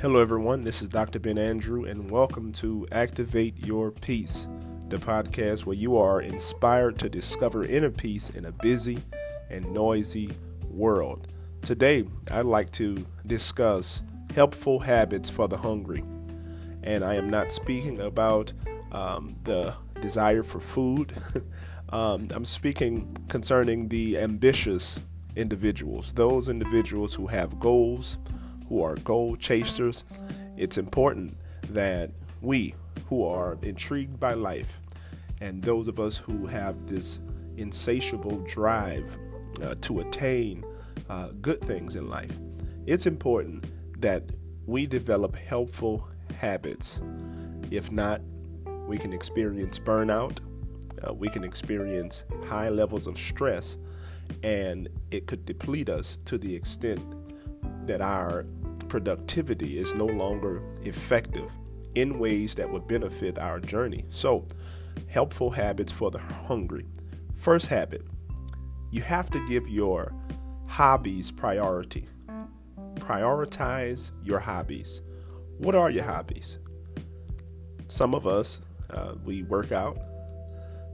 Hello, everyone. This is Dr. Ben Andrew, and welcome to Activate Your Peace, the podcast where you are inspired to discover inner peace in a busy and noisy world. Today, I'd like to discuss helpful habits for the hungry. And I am not speaking about um, the desire for food, um, I'm speaking concerning the ambitious individuals, those individuals who have goals who are goal chasers, it's important that we who are intrigued by life and those of us who have this insatiable drive uh, to attain uh, good things in life, it's important that we develop helpful habits. If not, we can experience burnout, uh, we can experience high levels of stress, and it could deplete us to the extent that our productivity is no longer effective in ways that would benefit our journey. So, helpful habits for the hungry. First habit you have to give your hobbies priority. Prioritize your hobbies. What are your hobbies? Some of us, uh, we work out.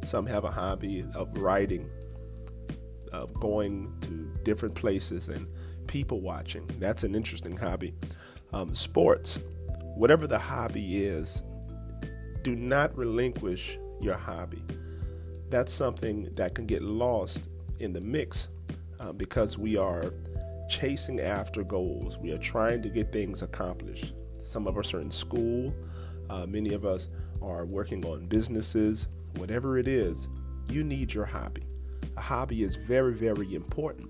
Some have a hobby of writing, of going to different places and people watching. That's an interesting hobby. Um, sports, whatever the hobby is, do not relinquish your hobby. That's something that can get lost in the mix uh, because we are chasing after goals. We are trying to get things accomplished. Some of us are in school, uh, many of us are working on businesses. Whatever it is, you need your hobby. A hobby is very, very important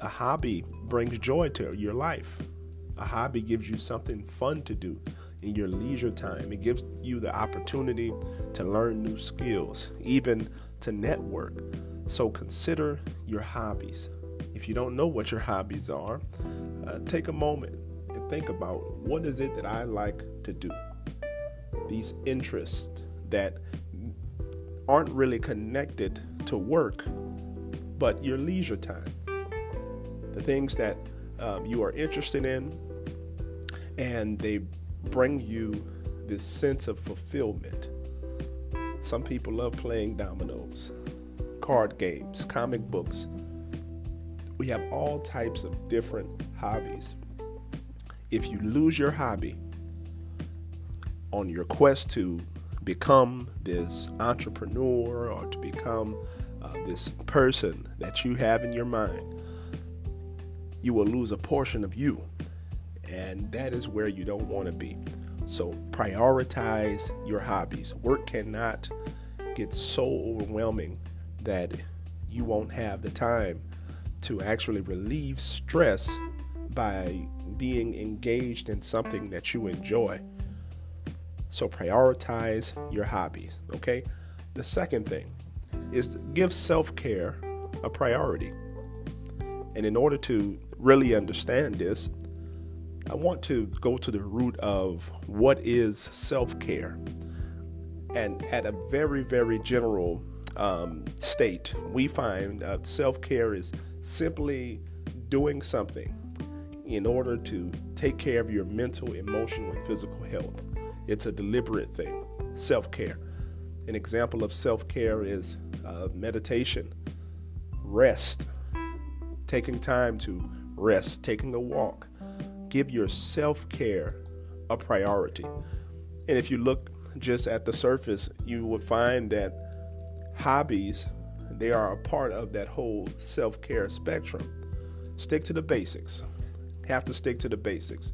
a hobby brings joy to your life. A hobby gives you something fun to do in your leisure time. It gives you the opportunity to learn new skills, even to network. So consider your hobbies. If you don't know what your hobbies are, uh, take a moment and think about what is it that I like to do. These interests that aren't really connected to work, but your leisure time the things that um, you are interested in, and they bring you this sense of fulfillment. Some people love playing dominoes, card games, comic books. We have all types of different hobbies. If you lose your hobby on your quest to become this entrepreneur or to become uh, this person that you have in your mind, you will lose a portion of you. And that is where you don't want to be. So prioritize your hobbies. Work cannot get so overwhelming that you won't have the time to actually relieve stress by being engaged in something that you enjoy. So prioritize your hobbies, okay? The second thing is give self care a priority. And in order to really understand this, I want to go to the root of what is self care. And at a very, very general um, state, we find that self care is simply doing something in order to take care of your mental, emotional, and physical health. It's a deliberate thing, self care. An example of self care is uh, meditation, rest, taking time to rest, taking a walk. Give your self care a priority. And if you look just at the surface, you would find that hobbies they are a part of that whole self-care spectrum. Stick to the basics. Have to stick to the basics.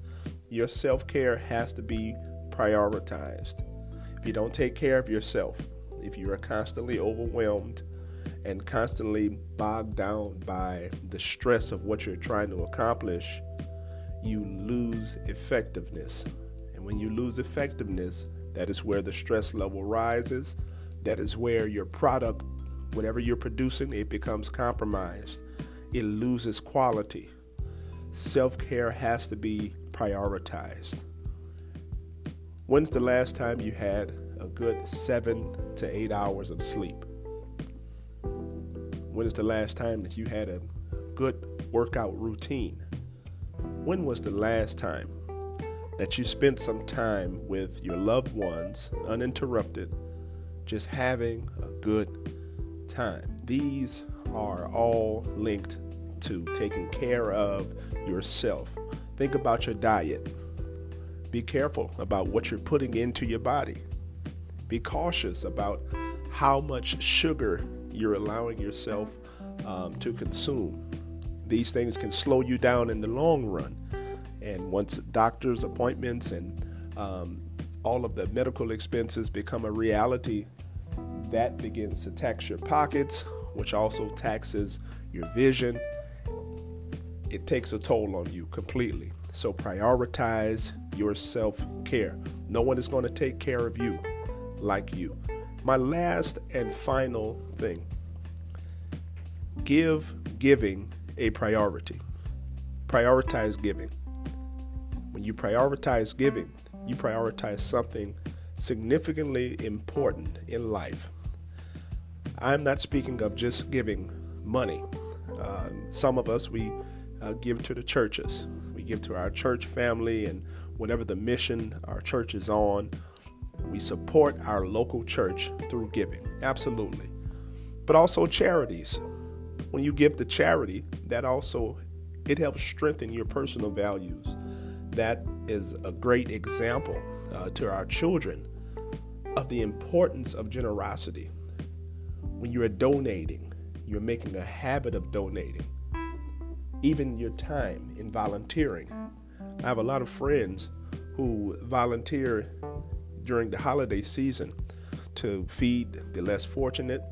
Your self-care has to be prioritized. If you don't take care of yourself, if you are constantly overwhelmed and constantly bogged down by the stress of what you're trying to accomplish, you lose effectiveness. And when you lose effectiveness, that is where the stress level rises. That is where your product, whatever you're producing, it becomes compromised. It loses quality. Self care has to be prioritized. When's the last time you had a good seven to eight hours of sleep? When is the last time that you had a good workout routine? When was the last time that you spent some time with your loved ones uninterrupted, just having a good time. These are all linked to taking care of yourself. Think about your diet. Be careful about what you're putting into your body. Be cautious about how much sugar you're allowing yourself um, to consume. These things can slow you down in the long run. And once doctor's appointments and um, all of the medical expenses become a reality, that begins to tax your pockets, which also taxes your vision. It takes a toll on you completely. So prioritize your self care. No one is going to take care of you like you. My last and final thing give giving a priority. Prioritize giving. When you prioritize giving, you prioritize something significantly important in life. I'm not speaking of just giving money. Uh, some of us, we uh, give to the churches. We give to our church family and whatever the mission our church is on. We support our local church through giving, absolutely. But also charities. When you give to charity, that also it helps strengthen your personal values. That is a great example uh, to our children of the importance of generosity. When you are donating, you're making a habit of donating, even your time in volunteering. I have a lot of friends who volunteer during the holiday season to feed the less fortunate,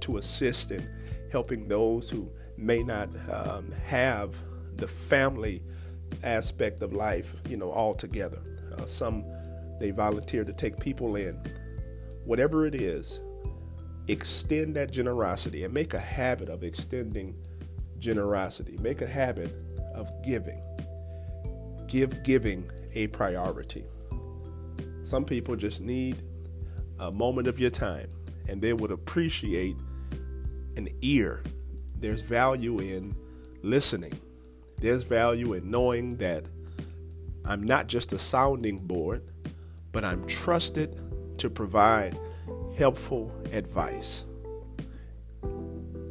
to assist in helping those who may not um, have the family aspect of life, you know, all together. Uh, some they volunteer to take people in. Whatever it is, extend that generosity and make a habit of extending generosity. Make a habit of giving. Give giving a priority. Some people just need a moment of your time and they would appreciate an ear. There's value in listening. There's value in knowing that I'm not just a sounding board, but I'm trusted to provide helpful advice.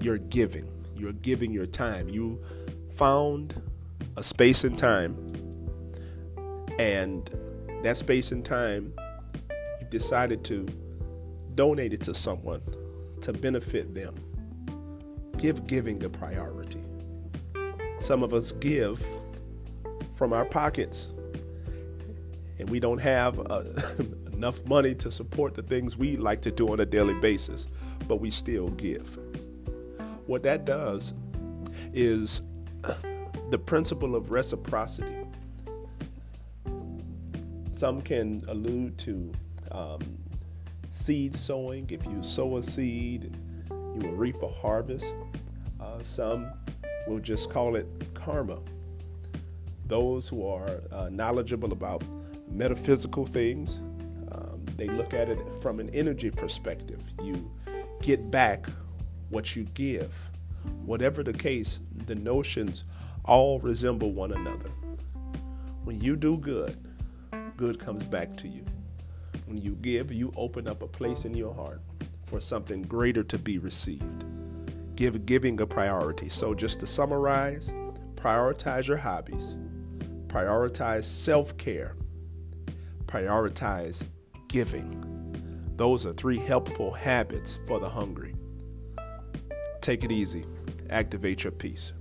You're giving. You're giving your time. You found a space and time, and that space and time, you've decided to donate it to someone to benefit them. Give giving the priority. Some of us give from our pockets, and we don't have uh, enough money to support the things we like to do on a daily basis, but we still give. What that does is the principle of reciprocity some can allude to um, seed sowing. If you sow a seed, you will reap a harvest. Uh, some will just call it karma. Those who are uh, knowledgeable about metaphysical things, um, they look at it from an energy perspective. You get back what you give. Whatever the case, the notions all resemble one another. When you do good, good comes back to you. When you give, you open up a place in your heart for something greater to be received. Give giving a priority. So, just to summarize, prioritize your hobbies, prioritize self care, prioritize giving. Those are three helpful habits for the hungry. Take it easy, activate your peace.